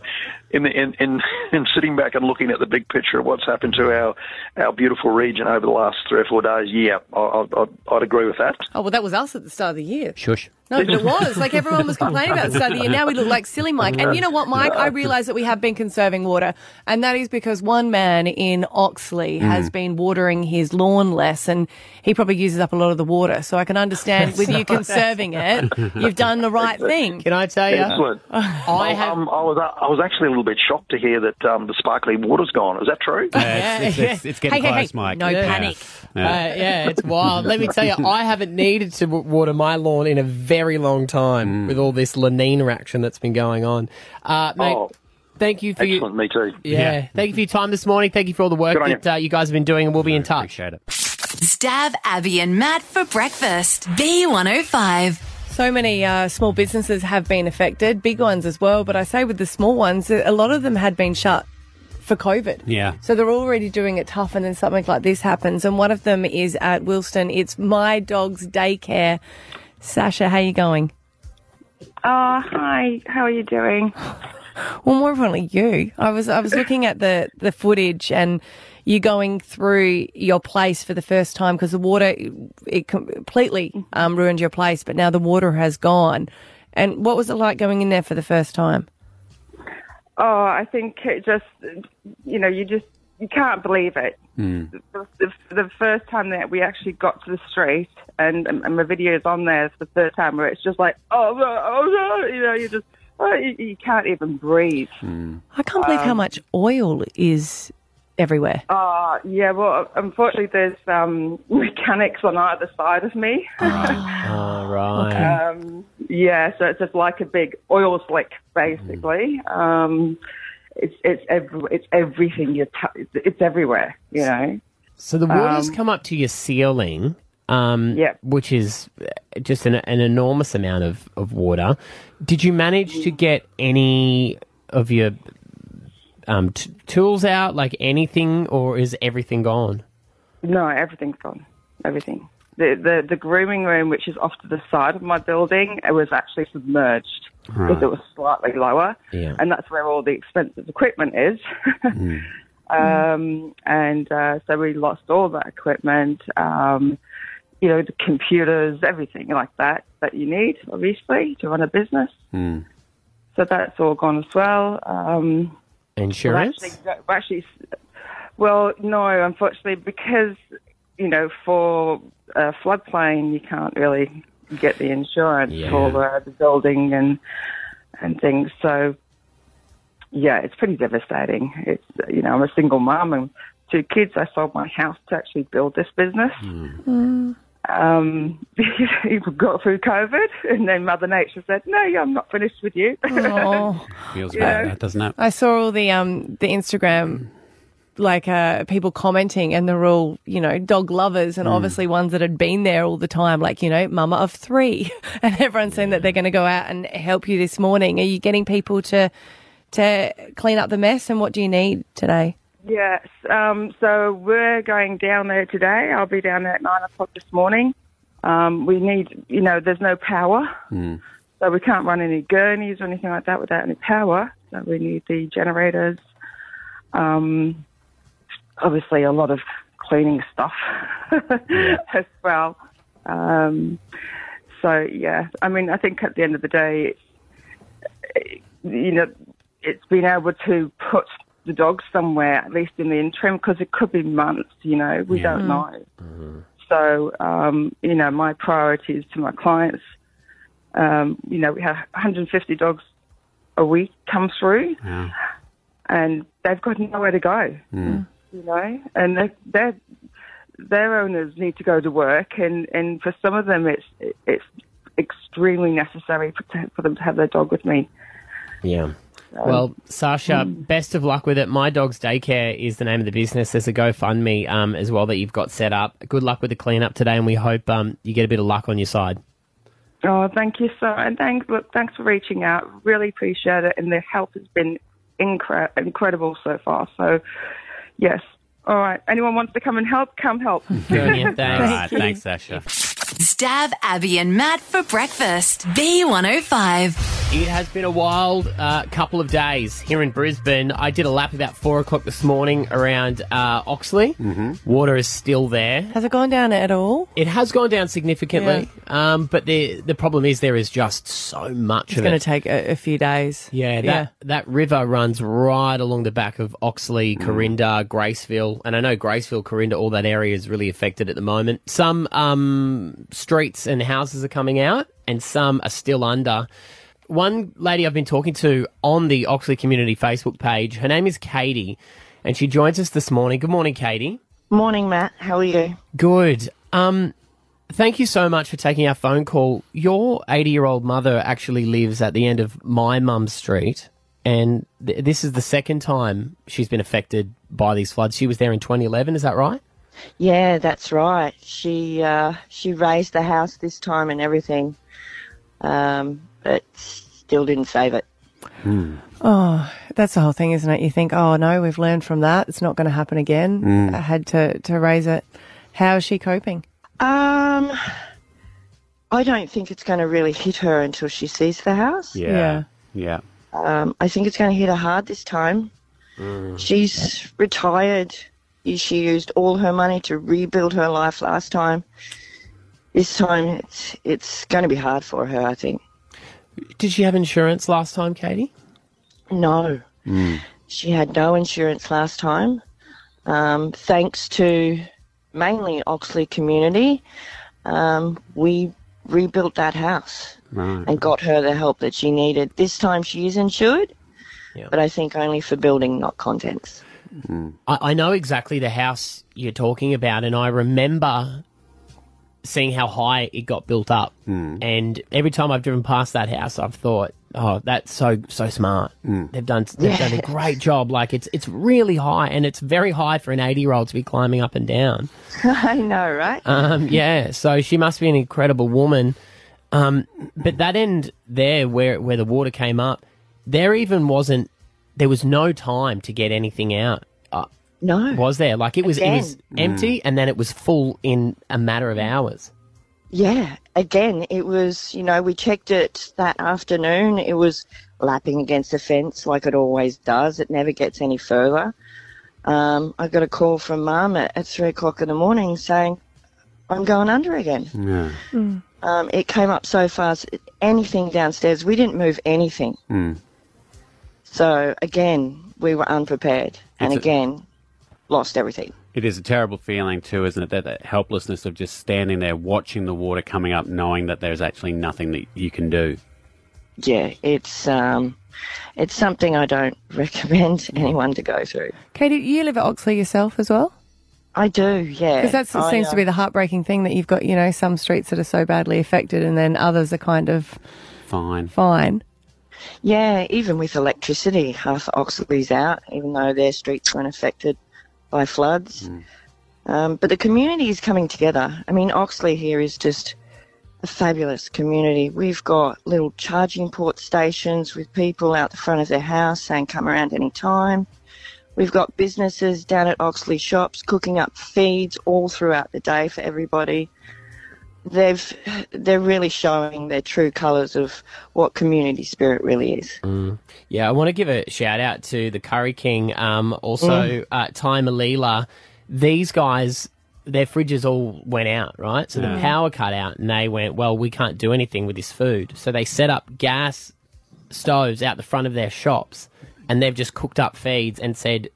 in, the, in in in sitting back and looking at the big picture of what's happened to our our beautiful region over the last three or four days, yeah, I, I, I'd, I'd agree with that. Oh, well, that was us at the start of the year. Shush. No, but it was. Like everyone was complaining about the start of the year. Now we look like silly Mike. And you know what, Mike? I realise that we have been conserving water. And that is because one man in Oxley has Mm. been watering his lawn less and he probably uses up a lot of the water. So I can understand with you conserving it, you've done the right thing. Can I tell you? Excellent. I, um, I was I was actually a little bit shocked to hear that um, the sparkly water's gone. Is that true? Yeah, it's- it's- it's getting Hey, hey, hey, close, Mike. no Yeah. panic. Uh, yeah, it's wild. Let me tell you, I haven't needed to water my lawn in a very long time Mm. with all this La Nina action that's been going on. Uh, mate, Oh, thank you for your. Me too. yeah, thank you for your time this morning. Thank you for all the work Good on that uh, you guys have been doing, and we'll be in touch. Appreciate it. Stav Abby and Matt for breakfast. B105. So many uh, small businesses have been affected, big ones as well. But I say with the small ones, a lot of them had been shut for COVID. Yeah. So they're already doing it tough, and then something like this happens. And one of them is at Wilston. It's my dog's daycare. Sacha, how are you going? Oh, hi. How are you doing? Well, more importantly, you. I was I was looking at the the footage and you going through your place for the first time because the water it completely um, ruined your place, but now the water has gone. And what was it like going in there for the first time? Oh, I think it just, you know, you just, you can't believe it. Hmm. The, the, the first time that we actually got to the street, and, and, and my video's on there, for the third time where it's just like, oh, no, oh, you know, you just, oh, you, you can't even breathe. I can't believe how Um, much oil is everywhere. Uh, yeah, well, unfortunately, there's um, mechanics on either side of me. Oh, right. Um, yeah, so it's just like a big oil slick, basically. Um, it's it's every, it's everything you t- it's everywhere, you know. So the water's Um, come up to your ceiling, um, Yeah. which is uh, just an, an enormous amount of, of water. Did you manage to get any of your um, t- tools out, like anything, or is everything gone? No, everything's gone. Everything. The, the the grooming room, which is off to the side of my building, it was actually submerged because Right. it was slightly lower, Yeah. and that's where all the expensive equipment is. um, and uh, so we lost all that equipment. Um, you know, the computers, everything like that that you need, obviously, to run a business. Hmm. So that's all gone as well. Um, Insurance? Well, actually, well, actually, well, no, unfortunately, because you know, for a floodplain, you can't really get the insurance Yeah. for uh, the building and and things. So yeah, it's pretty devastating. It's you know I'm a single mom and two kids. I sold my house to actually build this business. Mm. Um, we got through COVID, and then Mother Nature said, "No, I'm not finished with you." Oh. Feels Yeah. bad, doesn't it? I saw all the um the Instagram like uh people commenting and they're all, you know, dog lovers and Mm. obviously ones that had been there all the time, like, you know, mama of three. And everyone's saying that they're gonna go out and help you this morning. Are you getting people to to clean up the mess and what do you need today? Yes. Um, so we're going down there today. I'll be down there at nine o'clock this morning. Um, we need, you know, there's no power, so we can't run any gurneys or anything like that without any power. So we need the generators. Um, obviously, a lot of cleaning stuff as well. Um, so yeah, I mean, I think at the end of the day, you know, it's been able to put the dog somewhere, at least in the interim, because it could be months, you know, we Yeah. don't know. So, um, you know, my priority is to my clients, um, you know, we have 150 dogs a week come through, Yeah. and they've got nowhere to go, Mm. you know, and they they're, their owners need to go to work, and, and for some of them, it's it's extremely necessary for, for them to have their dog with me. Yeah. Well, Sacha, best of luck with it. My Dog's Daycare is the name of the business. There's a GoFundMe um, as well that you've got set up. Good luck with the cleanup today, and we hope um, you get a bit of luck on your side. Oh, thank you so, and thanks, look, thanks for reaching out. Really appreciate it, and the help has been incre- incredible so far. So, yes. All right. Anyone wants to come and help? Come help. Good on you. Thanks. All right, thanks, Sacha. Stav Abby and Matt for breakfast. B105. It has been a wild uh, couple of days here in Brisbane. I did a lap about four o'clock this morning around uh, Oxley. Mm-hmm. Water is still there. Has it gone down at all? It has gone down significantly, um, but the the problem is there is just so much It's of going to it. take a, a few days. Yeah, that, Yeah. that river runs right along the back of Oxley, Corinda, Graceville, and I know Graceville, Corinda, all that area is really affected at the moment. Some um, streets and houses are coming out, and some are still under. One lady I've been talking to on the Oxley Community Facebook page, her name is Katie, and she joins us this morning. Good morning, Katie. Morning, Matt. How are you? Good. Um, thank you so much for taking our phone call. Your 80 year old mother actually lives at the end of my mum's street, and th- this is the second time she's been affected by these floods. She was there in 2011, is that right? Yeah, that's right. She uh, she raised the house this time and everything, um, but still didn't save it. Oh, that's the whole thing, isn't it? You think, oh no, we've learned from that. It's not going to happen again. Mm. I had to, to raise it. How is she coping? Um, I don't think it's going to really hit her until she sees the house. Yeah. Yeah. Um, I think it's going to hit her hard this time. She's retired. She used all her money to rebuild her life last time. This time, it's it's going to be hard for her. I think. Did she have insurance last time, Katie? No, she had no insurance last time. Um, thanks to mainly Oxley community, um, we rebuilt that house Right. and got her the help that she needed. This time she is insured, but I think only for building, not contents. I, I know exactly the house you're talking about, and I remember seeing how high it got built up. And every time I've driven past that house, I've thought, "Oh, that's so so smart. They've done they've done a great job. Like it's it's really high, and it's very high for an 80 year old to be climbing up and down." I know, right? Um, yeah, so she must be an incredible woman. Um, but that end there, where where the water came up, there even wasn't. There was no time to get anything out. No, was there? Like it was, it was Again. empty, and then it was full in a matter of hours. Yeah, again, it was, you know, we checked it that afternoon. It was lapping against the fence like it always does. It never gets any further. Um, I got a call from mum at, at three o'clock in the morning saying, I'm going under again. Yeah. Um, it came up so fast. Anything downstairs, we didn't move anything. Mm. So again, we were unprepared, and It's a- again, lost everything. It is a terrible feeling too, isn't it? That, that helplessness of just standing there watching the water coming up, knowing that there's actually nothing that you can do. Yeah, it's um, it's something I don't recommend anyone to go through. Katie, you live at Oxley yourself as well? I do, yeah. Because that I, seems uh, to be the heartbreaking thing that you've got, you know, some streets that are so badly affected and then others are kind of Fine. fine. Yeah, even with electricity, half Oxley's out, even though their streets weren't affected by floods. Um, but the community is coming together. I mean, Oxley here is just a fabulous community. We've got little charging port stations with people out the front of their house saying, come around any time. We've got businesses down at Oxley shops cooking up feeds all throughout the day for everybody. They've they're really showing their true colours of what community spirit really is. Mm. Yeah, I want to give a shout out to the Curry King, um, also Mm. uh, Ty Malila. These guys, their fridges all went out, right? So the power cut out, and they went, well, we can't do anything with this food. So they set up gas stoves out the front of their shops, and they've just cooked up feeds and said,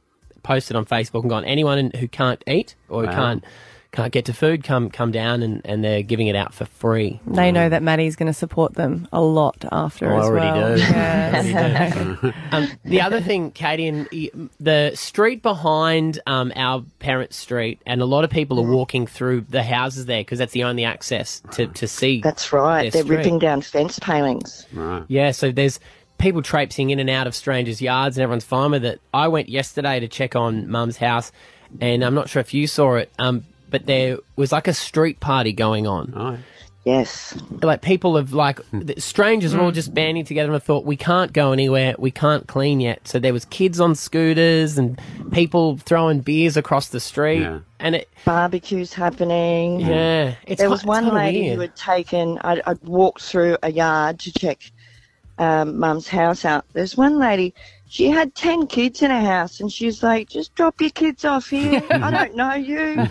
posted on Facebook and gone, anyone who can't eat or who Wow. can't can't get to food, come come down, and, and they're giving it out for free. They know that Maddie's going to support them a lot after Oh, I already well. do. Yeah. Already do. um, the other thing, Katie, and the street behind um, our parent street, and a lot of people are walking through the houses there because that's the only access to, to see. That's right. their They're street. ripping down fence palings. Right. Yeah, so there's people traipsing in and out of strangers' yards, and everyone's fine with it. I went yesterday to check on Mum's house, and I'm not sure if you saw it, um, but there was like a street party going on. Oh. Yes. Like people have like the strangers are all just banding together and I thought we can't go anywhere, we can't clean yet. So there was kids on scooters and people throwing beers across the street, and it barbecues happening. Yeah, it's there was it's one kinda lady weird. who had taken. I'd, I'd walked through a yard to check um, Mum's house out. There's one lady. She had ten kids in her house, and she's like, "Just drop your kids off here. I don't know you.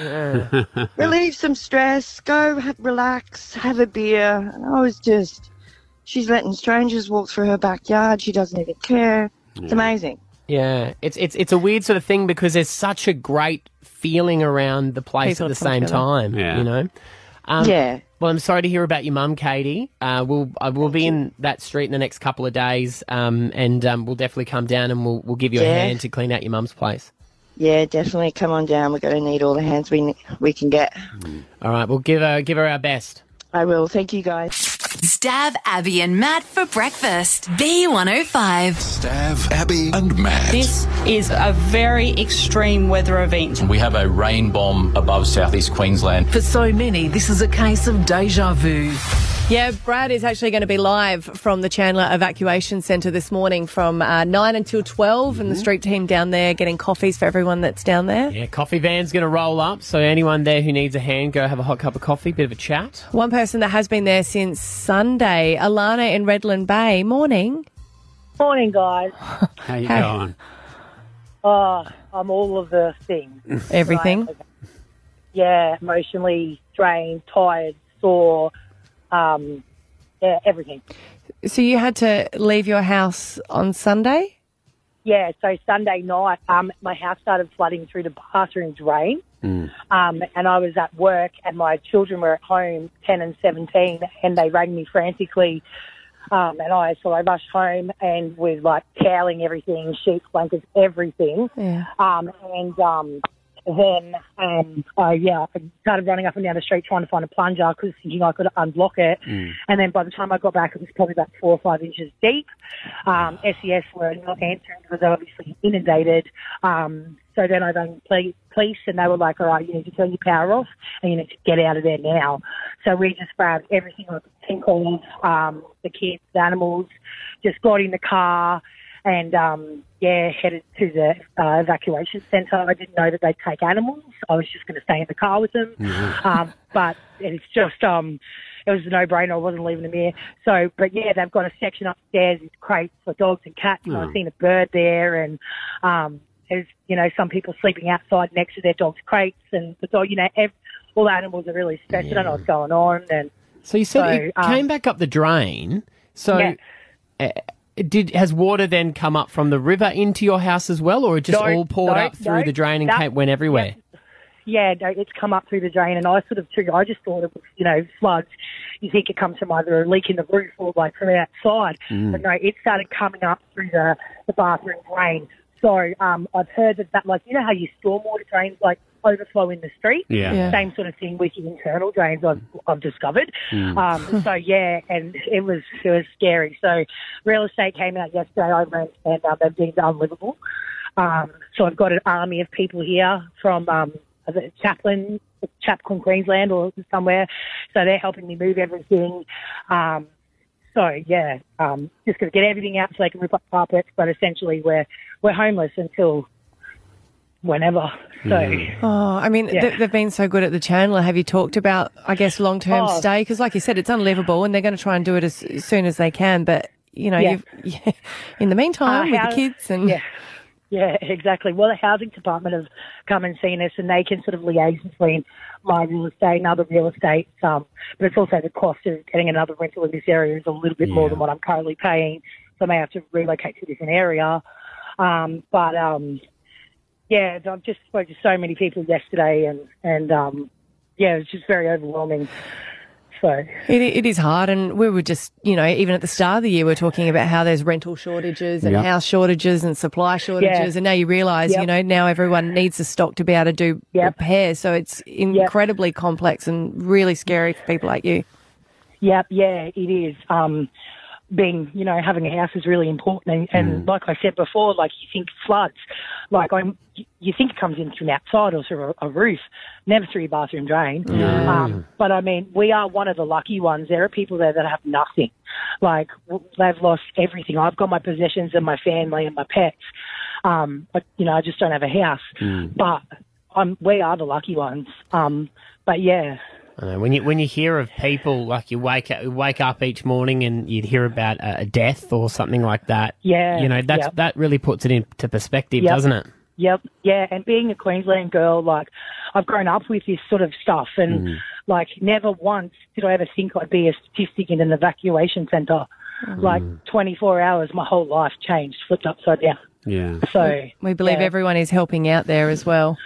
Relieve some stress. Go ha- relax. Have a beer." And I was just. She's letting strangers walk through her backyard. She doesn't even care. It's amazing. Yeah, it's it's it's a weird sort of thing because there's such a great feeling around the place People at the same together. time. Yeah. You know. Um, Yeah. Well, I'm sorry to hear about your mum, Katie. Uh, we'll uh, we'll be in that street in the next couple of days, um, and um, we'll definitely come down and we'll we'll give you a hand to clean out your mum's place. Yeah, definitely. Come on down. We're going to need all the hands we we can get. All right, we'll give her give her our best. I will. Thank you, guys. Stav Abby and Matt for breakfast. B105. Stav, Abby, and Matt. This is a very extreme weather event. We have a rain bomb above southeast Queensland. For so many, this is a case of deja vu. Yeah, Brad is actually going to be live from the Chandler Evacuation Centre this morning from uh, 9 until 12, and the street team down there getting coffees for everyone that's down there. Yeah, coffee van's going to roll up, so anyone there who needs a hand, go have a hot cup of coffee, bit of a chat. One person that has been there since Sunday, Alana in Redland Bay. Morning. Morning, guys. How you Hey. going? Oh, I'm all of the things. Everything. Right. Yeah, emotionally drained, tired, sore, um, yeah, everything. So you had to leave your house on Sunday? Yeah, so Sunday night, um, my house started flooding through the bathroom drain. Um, and I was at work, and my children were at home, 10 and 17, and they rang me frantically. Um, and I, so I rushed home and was like toweling everything, sheets, blankets, everything. Yeah. Um, and um, then, um, I, yeah, I started running up and down the street trying to find a plunger because thinking I could unblock it. And then by the time I got back, it was probably about four or five inches deep. Um, SES were not answering because they were obviously inundated. Um, so then I rang poli- police and they were like, all right, you need to turn your power off and you need to get out of there now. So we just grabbed everything I could think of, um, the kids, the animals, just got in the car and, um, yeah, headed to the uh, evacuation centre. I didn't know that they'd take animals. I was just going to stay in the car with them. um, but it's just, um, it was a no-brainer. I wasn't leaving them here. So, but yeah, they've got a section upstairs with crates for dogs and cats. And Oh. I've seen a bird there, and um, there's you know some people sleeping outside next to their dog's crates, and the dog, you know, ev- all the animals are really stressed. I don't know what's going on, and So you said So, it um, came back up the drain. So Yeah. uh, Did has water then come up from the river into your house as well, or it just No, all poured no, up through no. the drain and That- came, went everywhere? Yeah, no, it's come up through the drain, and I sort of too. I just thought it was, you know, floods. You think it comes from either a leak in the roof or like from outside, Mm. but no, it started coming up through the, the bathroom drain. So um, I've heard that that like you know how your stormwater drains like overflow in the street. Yeah. Yeah. Same sort of thing with your internal drains. I've I've discovered. Mm. Um, so yeah, and it was it was scary. So real estate came out yesterday. I rent and um, they've deemed unlivable. Um, so I've got an army of people here from um, is it Chaplin, Chaplin, Queensland, or somewhere. So they're helping me move everything. Um, so yeah, um, just going to get everything out so they can rip up carpets. But essentially, we're we're homeless until whenever. So Oh, I mean, Yeah. they, they've been so good at the channel. Have you talked about, I guess, long term Oh. stay? Because, like you said, it's unlivable, and they're going to try and do it as, as soon as they can. But you know, Yeah. you've, in the meantime, Uh, with how- the kids and yeah. Yeah, exactly. Well, the housing department have come and seen us, and they can sort of liaise between my real estate and other real estate. Um, but it's also the cost of getting another rental in this area is a little bit more than what I'm currently paying, so I may have to relocate to a different area. Um, but um, yeah, I've just spoke to so many people yesterday, and and um, yeah, it's just very overwhelming. So It, it is hard, and we were just, you know, even at the start of the year, we are talking about how there's rental shortages and Yeah. house shortages and supply shortages, and now you realise, Yep. you know, now everyone needs the stock to be able to do repairs. So it's incredibly complex and really scary for people like you. Yep, yeah, it is. Um, being, you know, having a house is really important. And, and like I said before, like you think floods, like I'm, you think it comes in from outside or through a, a roof, never through your bathroom drain. Um, but I mean, we are one of the lucky ones. There are people there that have nothing. Like w- they've lost everything. I've got my possessions and my family and my pets. Um, but you know, I just don't have a house. But I'm, we are the lucky ones. Um, but yeah, I know, when you when you hear of people like you wake up, wake up each morning and you'd hear about a, a death or something like that. Yeah, you know that's yep. that really puts it into perspective, Yep. doesn't it? Yep, yeah, and being a Queensland girl, like I've grown up with this sort of stuff, and Mm. like never once did I ever think I'd be a statistic in an evacuation centre. Like 24 hours, my whole life changed, flipped upside down. Yeah. So We believe yeah. everyone is helping out there as well.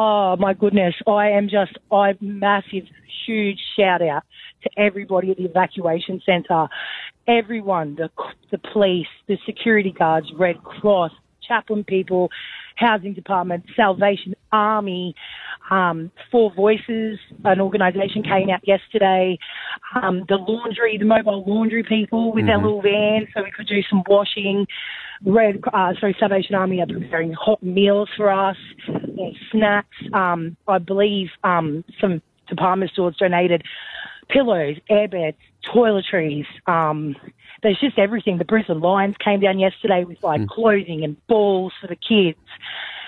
Oh my goodness, I am just I massive, huge shout out to everybody at the evacuation centre, everyone, the the police, the security guards, Red Cross, chaplain people, housing department, Salvation Army, um, Four Voices, an organisation came out yesterday. Um, the laundry, the mobile laundry people with their Mhm. little van, so we could do some washing. Red, uh, sorry, Salvation Army are preparing hot meals for us, and snacks. Um, I believe um, some department stores donated pillows, airbeds, toiletries. Um, there's just everything. The Brisbane Lions came down yesterday with like clothing and balls for the kids,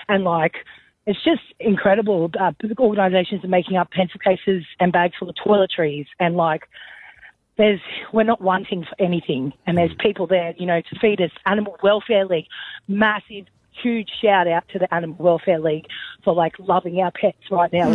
and like it's just incredible. Uh, organisations are making up pencil cases and bags full of toiletries, and like there's we're not wanting for anything, and there's mm. people there, you know, to feed us. Animal Welfare League, massive. Huge shout out to the Animal Welfare League for like loving our pets right now.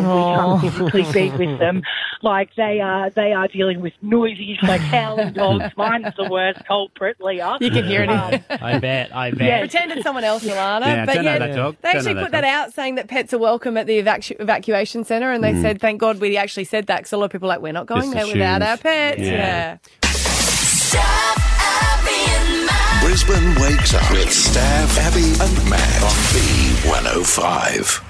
as We can't physically be with them. Like they are, they are dealing with noises like howling dogs. Mine's the worst culprit, Leah. You can hear it. Um, I bet. I bet. Yeah. Pretend it's someone else, Milana. Yeah, but don't know yeah, that dog. they Don't actually know put that that out saying that pets are welcome at the evacu- evacuation centre, and they Mm. said, "Thank God we actually said that," because a lot of people are like, "We're not going Just there without our pets." Yeah. yeah. Brisbane wakes up with Stav, Abby, and Matt on B105.